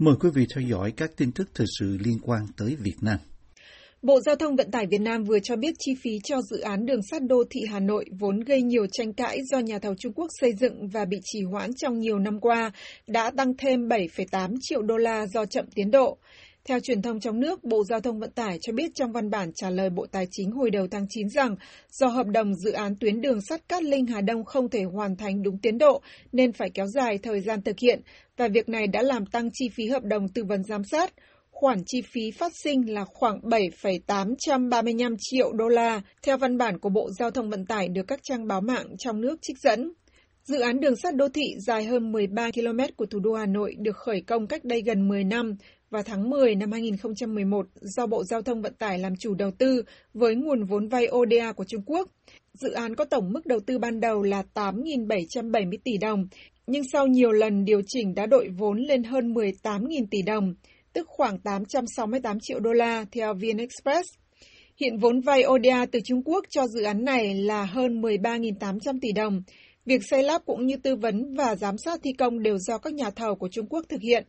Mời quý vị theo dõi các tin tức thời sự liên quan tới Việt Nam. Bộ Giao thông Vận tải Việt Nam vừa cho biết chi phí cho dự án đường sắt đô thị Hà Nội vốn gây nhiều tranh cãi do nhà thầu Trung Quốc xây dựng và bị trì hoãn trong nhiều năm qua đã tăng thêm 7,8 triệu đô la do chậm tiến độ. Theo truyền thông trong nước, Bộ Giao thông Vận tải cho biết trong văn bản trả lời Bộ Tài chính hồi đầu tháng 9 rằng do hợp đồng dự án tuyến đường sắt Cát Linh Hà Đông không thể hoàn thành đúng tiến độ nên phải kéo dài thời gian thực hiện và việc này đã làm tăng chi phí hợp đồng tư vấn giám sát. Khoản chi phí phát sinh là khoảng 7,835 triệu đô la, theo văn bản của Bộ Giao thông Vận tải được các trang báo mạng trong nước trích dẫn. Dự án đường sắt đô thị dài hơn 13 km của thủ đô Hà Nội được khởi công cách đây gần 10 năm vào tháng 10 năm 2011 do Bộ Giao thông Vận tải làm chủ đầu tư với nguồn vốn vay ODA của Trung Quốc. Dự án có tổng mức đầu tư ban đầu là 8.770 tỷ đồng, nhưng sau nhiều lần điều chỉnh đã đội vốn lên hơn 18.000 tỷ đồng, tức khoảng 868 triệu đô la theo VN Express. Hiện vốn vay ODA từ Trung Quốc cho dự án này là hơn 13.800 tỷ đồng. Việc xây lắp cũng như tư vấn và giám sát thi công đều do các nhà thầu của Trung Quốc thực hiện.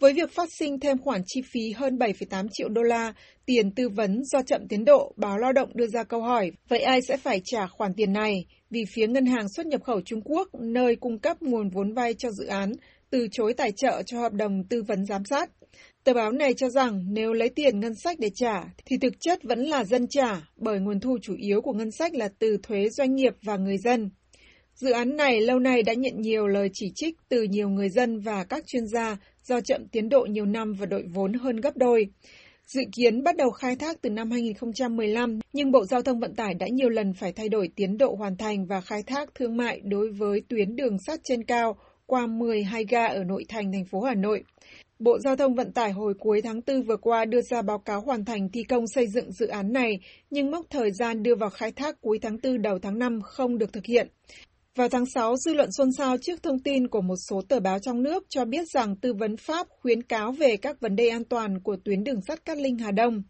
Với việc phát sinh thêm khoản chi phí hơn 7,8 triệu đô la tiền tư vấn do chậm tiến độ, báo lao động đưa ra câu hỏi, vậy ai sẽ phải trả khoản tiền này? Vì phía ngân hàng xuất nhập khẩu Trung Quốc, nơi cung cấp nguồn vốn vay cho dự án, từ chối tài trợ cho hợp đồng tư vấn giám sát. Tờ báo này cho rằng nếu lấy tiền ngân sách để trả, thì thực chất vẫn là dân trả, bởi nguồn thu chủ yếu của ngân sách là từ thuế doanh nghiệp và người dân. Dự án này lâu nay đã nhận nhiều lời chỉ trích từ nhiều người dân và các chuyên gia do chậm tiến độ nhiều năm và đội vốn hơn gấp đôi. Dự kiến bắt đầu khai thác từ năm 2015, nhưng Bộ Giao thông Vận tải đã nhiều lần phải thay đổi tiến độ hoàn thành và khai thác thương mại đối với tuyến đường sắt trên cao qua 12 ga ở nội thành thành phố Hà Nội. Bộ Giao thông Vận tải hồi cuối tháng 4 vừa qua đưa ra báo cáo hoàn thành thi công xây dựng dự án này, nhưng mốc thời gian đưa vào khai thác cuối tháng 4 đầu tháng 5 không được thực hiện. Vào tháng 6, dư luận xôn xao trước thông tin của một số tờ báo trong nước cho biết rằng tư vấn Pháp khuyến cáo về các vấn đề an toàn của tuyến đường sắt Cát Linh Hà Đông.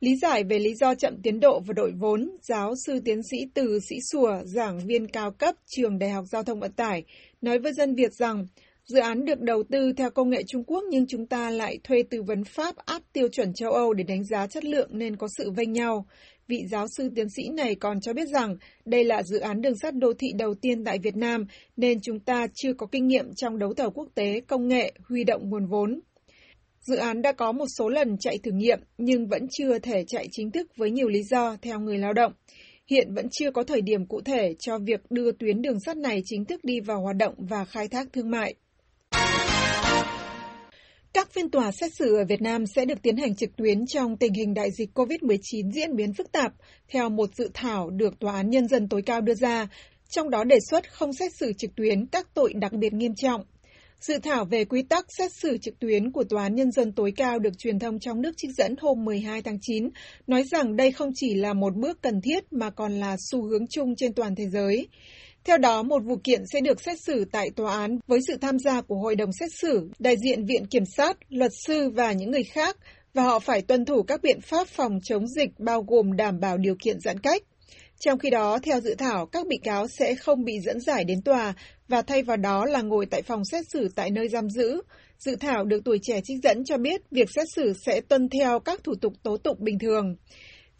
Lý giải về lý do chậm tiến độ và đội vốn, giáo sư tiến sĩ Từ Sĩ Sùa, giảng viên cao cấp trường Đại học Giao thông Vận tải, nói với dân Việt rằng dự án được đầu tư theo công nghệ Trung Quốc nhưng chúng ta lại thuê tư vấn Pháp áp tiêu chuẩn châu Âu để đánh giá chất lượng nên có sự vênh nhau. Vị giáo sư tiến sĩ này còn cho biết rằng đây là dự án đường sắt đô thị đầu tiên tại Việt Nam nên chúng ta chưa có kinh nghiệm trong đấu thầu quốc tế, công nghệ, huy động nguồn vốn. Dự án đã có một số lần chạy thử nghiệm nhưng vẫn chưa thể chạy chính thức với nhiều lý do theo người lao động. Hiện vẫn chưa có thời điểm cụ thể cho việc đưa tuyến đường sắt này chính thức đi vào hoạt động và khai thác thương mại. Các phiên tòa xét xử ở Việt Nam sẽ được tiến hành trực tuyến trong tình hình đại dịch COVID-19 diễn biến phức tạp, theo một dự thảo được Tòa án Nhân dân tối cao đưa ra, trong đó đề xuất không xét xử trực tuyến các tội đặc biệt nghiêm trọng. Dự thảo về quy tắc xét xử trực tuyến của Tòa án Nhân dân tối cao được truyền thông trong nước trích dẫn hôm 12 tháng 9, nói rằng đây không chỉ là một bước cần thiết mà còn là xu hướng chung trên toàn thế giới. Theo đó, một vụ kiện sẽ được xét xử tại tòa án với sự tham gia của hội đồng xét xử, đại diện viện kiểm sát, luật sư và những người khác, và họ phải tuân thủ các biện pháp phòng chống dịch bao gồm đảm bảo điều kiện giãn cách. Trong khi đó, theo dự thảo, các bị cáo sẽ không bị dẫn giải đến tòa và thay vào đó là ngồi tại phòng xét xử tại nơi giam giữ. Dự thảo được tuổi trẻ trích dẫn cho biết việc xét xử sẽ tuân theo các thủ tục tố tụng bình thường.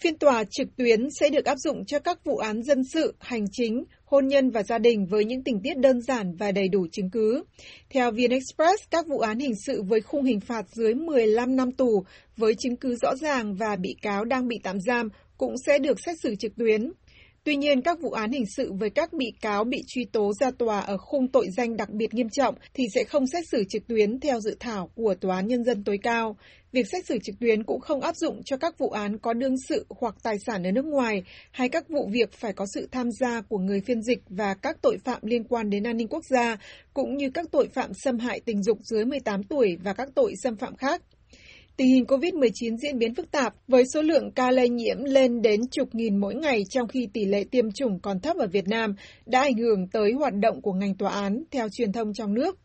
Phiên tòa trực tuyến sẽ được áp dụng cho các vụ án dân sự, hành chính, hôn nhân và gia đình với những tình tiết đơn giản và đầy đủ chứng cứ. Theo VnExpress, các vụ án hình sự với khung hình phạt dưới 15 năm tù với chứng cứ rõ ràng và bị cáo đang bị tạm giam cũng sẽ được xét xử trực tuyến. Tuy nhiên, các vụ án hình sự với các bị cáo bị truy tố ra tòa ở khung tội danh đặc biệt nghiêm trọng thì sẽ không xét xử trực tuyến theo dự thảo của Tòa án Nhân dân tối cao. Việc xét xử trực tuyến cũng không áp dụng cho các vụ án có đương sự hoặc tài sản ở nước ngoài hay các vụ việc phải có sự tham gia của người phiên dịch và các tội phạm liên quan đến an ninh quốc gia, cũng như các tội phạm xâm hại tình dục dưới 18 tuổi và các tội xâm phạm khác. Tình hình COVID-19 diễn biến phức tạp với số lượng ca lây nhiễm lên đến chục nghìn mỗi ngày trong khi tỷ lệ tiêm chủng còn thấp ở Việt Nam đã ảnh hưởng tới hoạt động của ngành tòa án, theo truyền thông trong nước.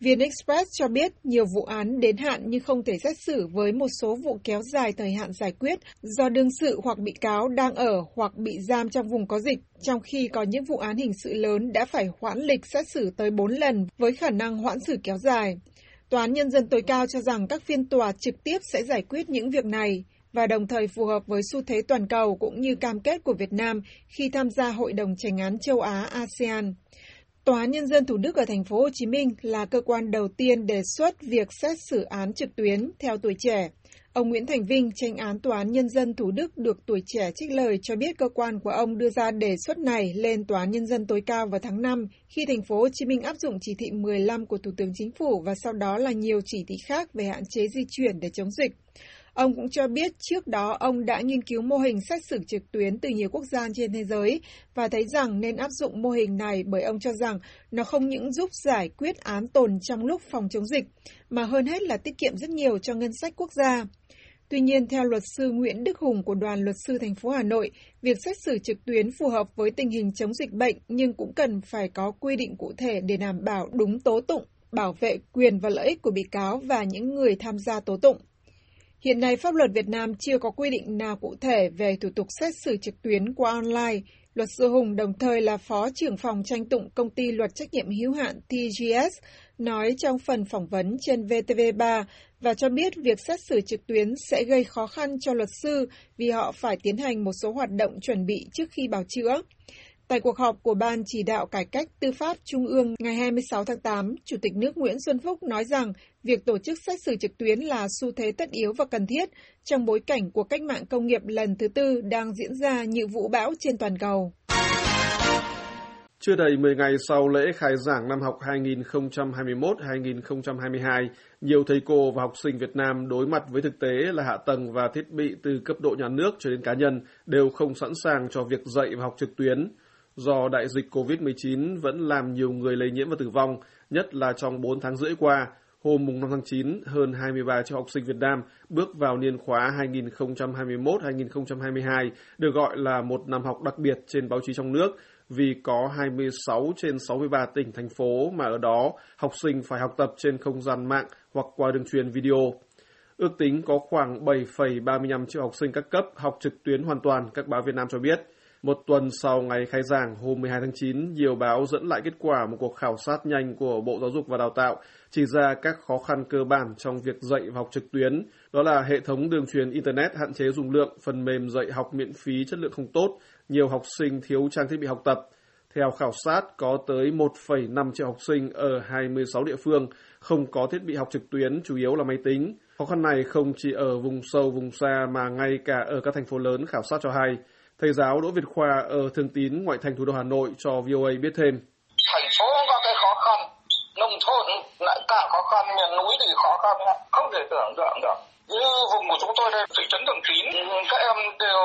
VnExpress cho biết nhiều vụ án đến hạn nhưng không thể xét xử với một số vụ kéo dài thời hạn giải quyết do đương sự hoặc bị cáo đang ở hoặc bị giam trong vùng có dịch, trong khi có những vụ án hình sự lớn đã phải hoãn lịch xét xử tới 4 lần với khả năng hoãn xử kéo dài. Tòa án Nhân dân tối cao cho rằng các phiên tòa trực tiếp sẽ giải quyết những việc này và đồng thời phù hợp với xu thế toàn cầu cũng như cam kết của Việt Nam khi tham gia Hội đồng Tranh án châu Á ASEAN. Tòa án Nhân dân Thủ Đức ở thành phố Hồ Chí Minh là cơ quan đầu tiên đề xuất việc xét xử án trực tuyến theo tuổi trẻ. Ông Nguyễn Thành Vinh, tranh án Tòa án Nhân dân Thủ Đức được tuổi trẻ trích lời cho biết cơ quan của ông đưa ra đề xuất này lên Tòa án Nhân dân tối cao vào tháng 5 khi thành phố Hồ Chí Minh áp dụng chỉ thị 15 của Thủ tướng Chính phủ và sau đó là nhiều chỉ thị khác về hạn chế di chuyển để chống dịch. Ông cũng cho biết trước đó ông đã nghiên cứu mô hình xét xử trực tuyến từ nhiều quốc gia trên thế giới và thấy rằng nên áp dụng mô hình này bởi ông cho rằng nó không những giúp giải quyết án tồn trong lúc phòng chống dịch, mà hơn hết là tiết kiệm rất nhiều cho ngân sách quốc gia. Tuy nhiên, theo luật sư Nguyễn Đức Hùng của đoàn luật sư thành phố Hà Nội, việc xét xử trực tuyến phù hợp với tình hình chống dịch bệnh nhưng cũng cần phải có quy định cụ thể để đảm bảo đúng tố tụng, bảo vệ quyền và lợi ích của bị cáo và những người tham gia tố tụng. Hiện nay, pháp luật Việt Nam chưa có quy định nào cụ thể về thủ tục xét xử trực tuyến qua online. Luật sư Hùng đồng thời là phó trưởng phòng tranh tụng công ty luật trách nhiệm hữu hạn TGS nói trong phần phỏng vấn trên VTV3 và cho biết việc xét xử trực tuyến sẽ gây khó khăn cho luật sư vì họ phải tiến hành một số hoạt động chuẩn bị trước khi bào chữa. Tại cuộc họp của Ban chỉ đạo cải cách tư pháp Trung ương ngày 26 tháng 8, Chủ tịch nước Nguyễn Xuân Phúc nói rằng việc tổ chức xét xử trực tuyến là xu thế tất yếu và cần thiết trong bối cảnh của cách mạng công nghiệp lần thứ tư đang diễn ra như vũ bão trên toàn cầu. Chưa đầy 10 ngày sau lễ khai giảng năm học 2021-2022, nhiều thầy cô và học sinh Việt Nam đối mặt với thực tế là hạ tầng và thiết bị từ cấp độ nhà nước cho đến cá nhân đều không sẵn sàng cho việc dạy và học trực tuyến. Do đại dịch COVID-19 vẫn làm nhiều người lây nhiễm và tử vong, nhất là trong 4 tháng rưỡi qua, hôm 5 tháng 9, hơn 23 triệu học sinh Việt Nam bước vào niên khóa 2021-2022, được gọi là một năm học đặc biệt trên báo chí trong nước vì có 26 trên 63 tỉnh, thành phố mà ở đó học sinh phải học tập trên không gian mạng hoặc qua đường truyền video. Ước tính có khoảng 7,35 triệu học sinh các cấp học trực tuyến hoàn toàn, các báo Việt Nam cho biết. Một tuần sau ngày khai giảng hôm 12 tháng 9, nhiều báo dẫn lại kết quả một cuộc khảo sát nhanh của Bộ Giáo dục và Đào tạo chỉ ra các khó khăn cơ bản trong việc dạy và học trực tuyến. Đó là hệ thống đường truyền Internet hạn chế dùng lượng, phần mềm dạy học miễn phí chất lượng không tốt, nhiều học sinh thiếu trang thiết bị học tập. Theo khảo sát, có tới 1,5 triệu học sinh ở 26 địa phương không có thiết bị học trực tuyến, chủ yếu là máy tính. Khó khăn này không chỉ ở vùng sâu, vùng xa mà ngay cả ở các thành phố lớn khảo sát cho hay. Thầy giáo Đỗ Việt Khoa ở Thường Tín, ngoại thành thủ đô Hà Nội cho VOA biết thêm. Thành phố có cái khó khăn, nông thôn lại càng khó khăn, miền núi thì khó khăn, không thể tưởng tượng được. Như vùng của chúng tôi đây, thị trấn Thường Tín, các em đều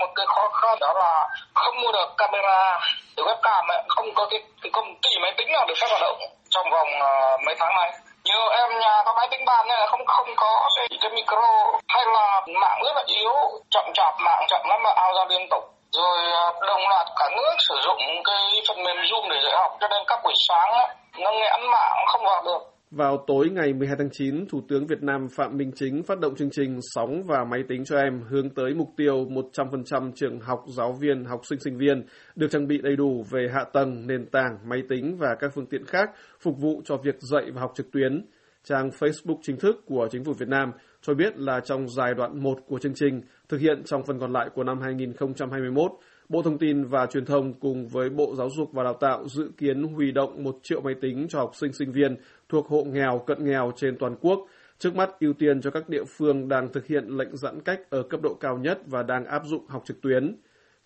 một cái khó khăn đó là không mua được camera, để webcam không có cái, cái công ty máy tính nào được phép hoạt động trong vòng uh, mấy tháng này nhiều em nhà có máy tính bàn này không không có cái, cái micro. Hay là mạng rất là yếu chậm chạp mạng chậm lắm mà ao ra liên tục. Rồi à, đồng loạt cả nước sử dụng cái phần mềm Zoom để dạy học. Cho nên các buổi sáng nó nghẽn mạng không vào được vào tối ngày 12 tháng 9, Thủ tướng Việt Nam Phạm Minh Chính phát động chương trình Sóng và Máy tính cho em hướng tới mục tiêu 100% trường học, giáo viên, học sinh, sinh viên được trang bị đầy đủ về hạ tầng, nền tảng, máy tính và các phương tiện khác phục vụ cho việc dạy và học trực tuyến. Trang Facebook chính thức của Chính phủ Việt Nam cho biết là trong giai đoạn 1 của chương trình, thực hiện trong phần còn lại của năm 2021, Bộ Thông tin và Truyền thông cùng với Bộ Giáo dục và Đào tạo dự kiến huy động 1 triệu máy tính cho học sinh sinh viên thuộc hộ nghèo cận nghèo trên toàn quốc. Trước mắt ưu tiên cho các địa phương đang thực hiện lệnh giãn cách ở cấp độ cao nhất và đang áp dụng học trực tuyến.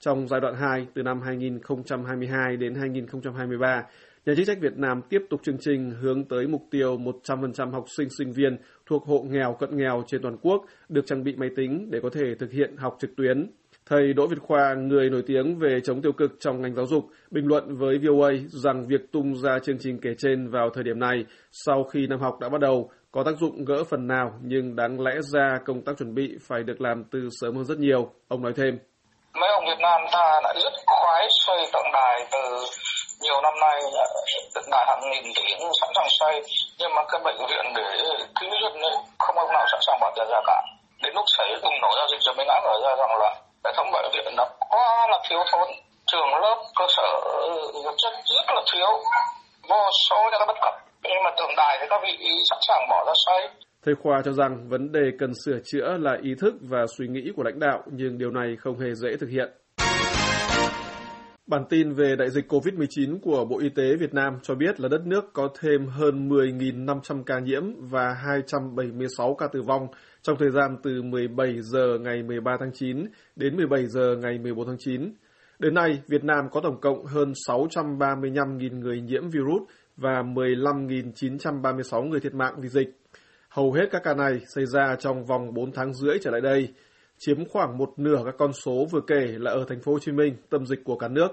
Trong giai đoạn 2, từ năm 2022 đến 2023, Nhà chức trách Việt Nam tiếp tục chương trình hướng tới mục tiêu 100% học sinh sinh viên thuộc hộ nghèo cận nghèo trên toàn quốc được trang bị máy tính để có thể thực hiện học trực tuyến. Thầy Đỗ Việt Khoa, người nổi tiếng về chống tiêu cực trong ngành giáo dục, bình luận với VOA rằng việc tung ra chương trình kể trên vào thời điểm này sau khi năm học đã bắt đầu có tác dụng gỡ phần nào nhưng đáng lẽ ra công tác chuẩn bị phải được làm từ sớm hơn rất nhiều. Ông nói thêm. Mấy ông Việt Nam ta đã rất khoái xây tượng đài từ nhiều năm nay tượng đài hàng nghìn tỷ sẵn sàng xây nhưng mà cái bệnh viện để cứu dân ấy, không ông nào sẵn sàng bỏ tiền ra cả đến lúc xảy bùng nổ ra dịch rồi mới ngã ngửa ra rằng là hệ thống bệnh viện nó quá là thiếu thốn. Trường lớp cơ sở vật chất rất là thiếu. Vô số những cái bất cập. Nhưng mà tượng đài thì các vị sẵn sàng bỏ ra xây Thầy Khoa cho rằng vấn đề cần sửa chữa là ý thức và suy nghĩ của lãnh đạo, nhưng điều này không hề dễ thực hiện. Bản tin về đại dịch COVID-19 của Bộ Y tế Việt Nam cho biết là đất nước có thêm hơn 10.500 ca nhiễm và 276 ca tử vong trong thời gian từ 17 giờ ngày 13 tháng 9 đến 17 giờ ngày 14 tháng 9. Đến nay, Việt Nam có tổng cộng hơn 635.000 người nhiễm virus và 15.936 người thiệt mạng vì dịch. Hầu hết các ca này xảy ra trong vòng 4 tháng rưỡi trở lại đây, chiếm khoảng một nửa các con số vừa kể là ở thành phố Hồ Chí Minh, tâm dịch của cả nước.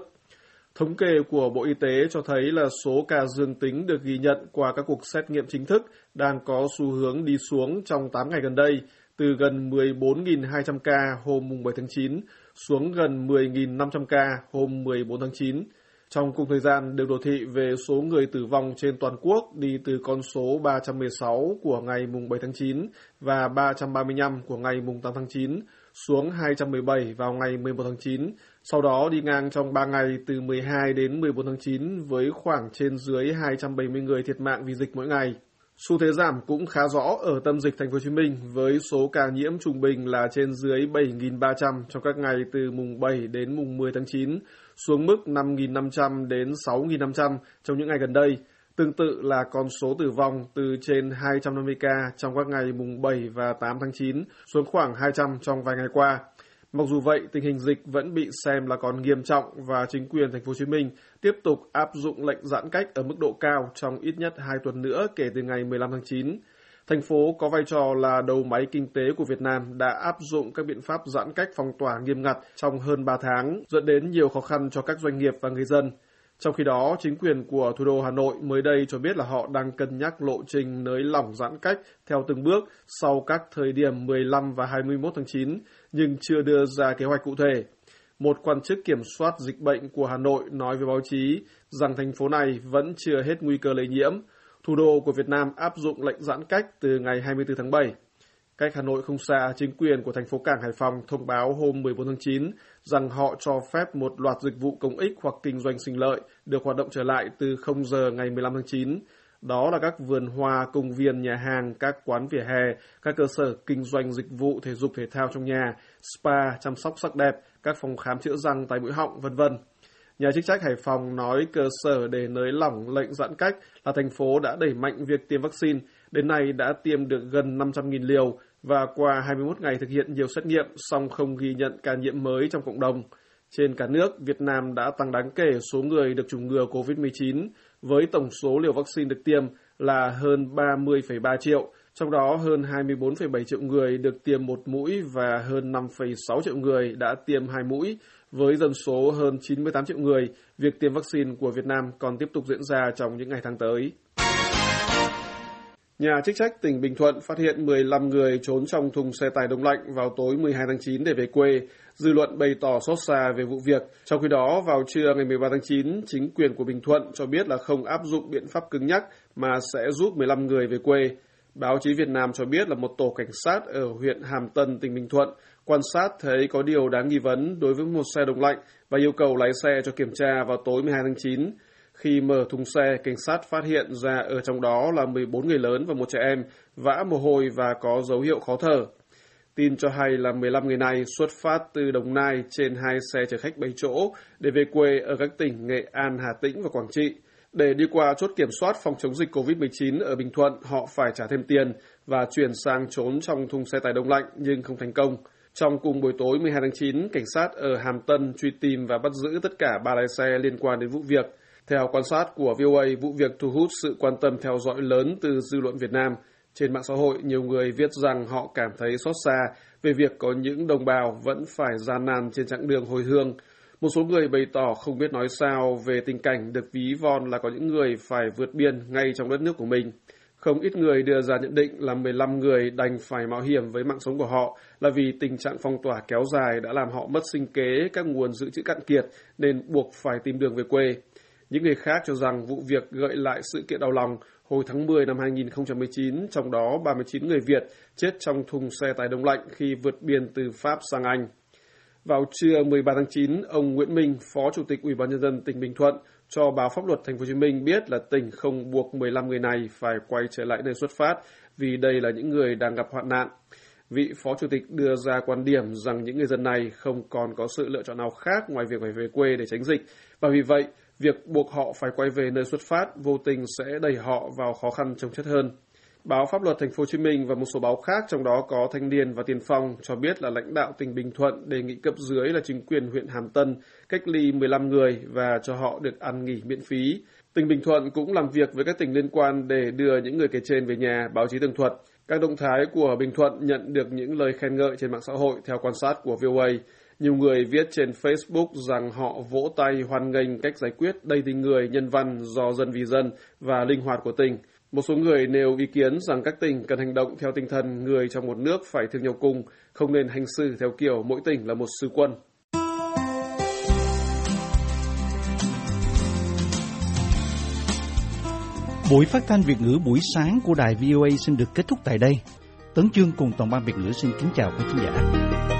Thống kê của Bộ Y tế cho thấy là số ca dương tính được ghi nhận qua các cuộc xét nghiệm chính thức đang có xu hướng đi xuống trong 8 ngày gần đây, từ gần 14.200 ca hôm 7 tháng 9 xuống gần 10.500 ca hôm 14 tháng 9. Trong cùng thời gian, đều đồ thị về số người tử vong trên toàn quốc đi từ con số 316 của ngày mùng 7 tháng 9 và 335 của ngày mùng 8 tháng 9 xuống 217 vào ngày 11 tháng 9, sau đó đi ngang trong 3 ngày từ 12 đến 14 tháng 9 với khoảng trên dưới 270 người thiệt mạng vì dịch mỗi ngày. Xu thế giảm cũng khá rõ ở tâm dịch thành phố Hồ Chí Minh với số ca nhiễm trung bình là trên dưới 7.300 trong các ngày từ mùng 7 đến mùng 10 tháng 9, xuống mức 5.500 đến 6.500 trong những ngày gần đây. Tương tự là con số tử vong từ trên 250 ca trong các ngày mùng 7 và 8 tháng 9 xuống khoảng 200 trong vài ngày qua. Mặc dù vậy, tình hình dịch vẫn bị xem là còn nghiêm trọng và chính quyền thành phố Hồ Chí Minh tiếp tục áp dụng lệnh giãn cách ở mức độ cao trong ít nhất 2 tuần nữa kể từ ngày 15 tháng 9. Thành phố có vai trò là đầu máy kinh tế của Việt Nam đã áp dụng các biện pháp giãn cách phong tỏa nghiêm ngặt trong hơn 3 tháng, dẫn đến nhiều khó khăn cho các doanh nghiệp và người dân. Trong khi đó, chính quyền của thủ đô Hà Nội mới đây cho biết là họ đang cân nhắc lộ trình nới lỏng giãn cách theo từng bước sau các thời điểm 15 và 21 tháng 9, nhưng chưa đưa ra kế hoạch cụ thể. Một quan chức kiểm soát dịch bệnh của Hà Nội nói với báo chí rằng thành phố này vẫn chưa hết nguy cơ lây nhiễm. Thủ đô của Việt Nam áp dụng lệnh giãn cách từ ngày 24 tháng 7. Cách Hà Nội không xa, chính quyền của thành phố Cảng Hải Phòng thông báo hôm 14 tháng 9 rằng họ cho phép một loạt dịch vụ công ích hoặc kinh doanh sinh lợi được hoạt động trở lại từ 0 giờ ngày 15 tháng 9. Đó là các vườn hoa, công viên, nhà hàng, các quán vỉa hè, các cơ sở kinh doanh dịch vụ thể dục thể thao trong nhà, spa, chăm sóc sắc đẹp, các phòng khám chữa răng, tai mũi họng, vân vân. Nhà chức trách Hải Phòng nói cơ sở để nới lỏng lệnh giãn cách là thành phố đã đẩy mạnh việc tiêm vaccine, đến nay đã tiêm được gần 500.000 liều và qua 21 ngày thực hiện nhiều xét nghiệm song không ghi nhận ca nhiễm mới trong cộng đồng. Trên cả nước, Việt Nam đã tăng đáng kể số người được chủng ngừa COVID-19 với tổng số liều vaccine được tiêm là hơn 30,3 triệu, trong đó hơn 24,7 triệu người được tiêm một mũi và hơn 5,6 triệu người đã tiêm hai mũi. Với dân số hơn 98 triệu người, việc tiêm vaccine của Việt Nam còn tiếp tục diễn ra trong những ngày tháng tới. Nhà chức trách tỉnh Bình Thuận phát hiện 15 người trốn trong thùng xe tải đông lạnh vào tối 12 tháng 9 để về quê. Dư luận bày tỏ xót xa về vụ việc. Trong khi đó, vào trưa ngày 13 tháng 9, chính quyền của Bình Thuận cho biết là không áp dụng biện pháp cứng nhắc mà sẽ giúp 15 người về quê. Báo chí Việt Nam cho biết là một tổ cảnh sát ở huyện Hàm Tân, tỉnh Bình Thuận quan sát thấy có điều đáng nghi vấn đối với một xe đông lạnh và yêu cầu lái xe cho kiểm tra vào tối 12 tháng 9. Khi mở thùng xe, cảnh sát phát hiện ra ở trong đó là 14 người lớn và một trẻ em, vã mồ hôi và có dấu hiệu khó thở. Tin cho hay là 15 người này xuất phát từ Đồng Nai trên hai xe chở khách 7 chỗ để về quê ở các tỉnh Nghệ An, Hà Tĩnh và Quảng Trị. Để đi qua chốt kiểm soát phòng chống dịch COVID-19 ở Bình Thuận, họ phải trả thêm tiền và chuyển sang trốn trong thùng xe tải đông lạnh nhưng không thành công. Trong cùng buổi tối 12 tháng 9, cảnh sát ở Hàm Tân truy tìm và bắt giữ tất cả ba lái xe liên quan đến vụ việc. Theo quan sát của VOA, vụ việc thu hút sự quan tâm theo dõi lớn từ dư luận Việt Nam. Trên mạng xã hội, nhiều người viết rằng họ cảm thấy xót xa về việc có những đồng bào vẫn phải gian nan trên chặng đường hồi hương. Một số người bày tỏ không biết nói sao về tình cảnh được ví von là có những người phải vượt biên ngay trong đất nước của mình. Không ít người đưa ra nhận định là 15 người đành phải mạo hiểm với mạng sống của họ là vì tình trạng phong tỏa kéo dài đã làm họ mất sinh kế, các nguồn dự trữ cạn kiệt nên buộc phải tìm đường về quê. Những người khác cho rằng vụ việc gợi lại sự kiện đau lòng hồi tháng 10 năm 2019, trong đó 39 người Việt chết trong thùng xe tải đông lạnh khi vượt biên từ Pháp sang Anh. Vào trưa 13 tháng 9, ông Nguyễn Minh, Phó Chủ tịch Ủy ban nhân dân tỉnh Bình Thuận, cho báo pháp luật Thành phố Hồ Chí Minh biết là tỉnh không buộc 15 người này phải quay trở lại nơi xuất phát vì đây là những người đang gặp hoạn nạn. Vị Phó Chủ tịch đưa ra quan điểm rằng những người dân này không còn có sự lựa chọn nào khác ngoài việc phải về quê để tránh dịch, và vì vậy, việc buộc họ phải quay về nơi xuất phát vô tình sẽ đẩy họ vào khó khăn trông chất hơn. Báo Pháp luật Thành phố Hồ Chí Minh và một số báo khác trong đó có Thanh niên và Tiền Phong cho biết là lãnh đạo tỉnh Bình Thuận đề nghị cấp dưới là chính quyền huyện Hàm Tân cách ly 15 người và cho họ được ăn nghỉ miễn phí. Tỉnh Bình Thuận cũng làm việc với các tỉnh liên quan để đưa những người kể trên về nhà, báo chí tường thuật. Các động thái của Bình Thuận nhận được những lời khen ngợi trên mạng xã hội theo quan sát của VOA. Nhiều người viết trên Facebook rằng họ vỗ tay hoan nghênh cách giải quyết đầy tình người nhân văn do dân vì dân và linh hoạt của tỉnh. Một số người nêu ý kiến rằng các tỉnh cần hành động theo tinh thần người trong một nước phải thương nhau cùng, không nên hành xử theo kiểu mỗi tỉnh là một sư quân. Buổi phát thanh Việt ngữ buổi sáng của đài VOA xin được kết thúc tại đây. Tấn Chương cùng toàn ban Việt ngữ xin kính chào quý khán giả.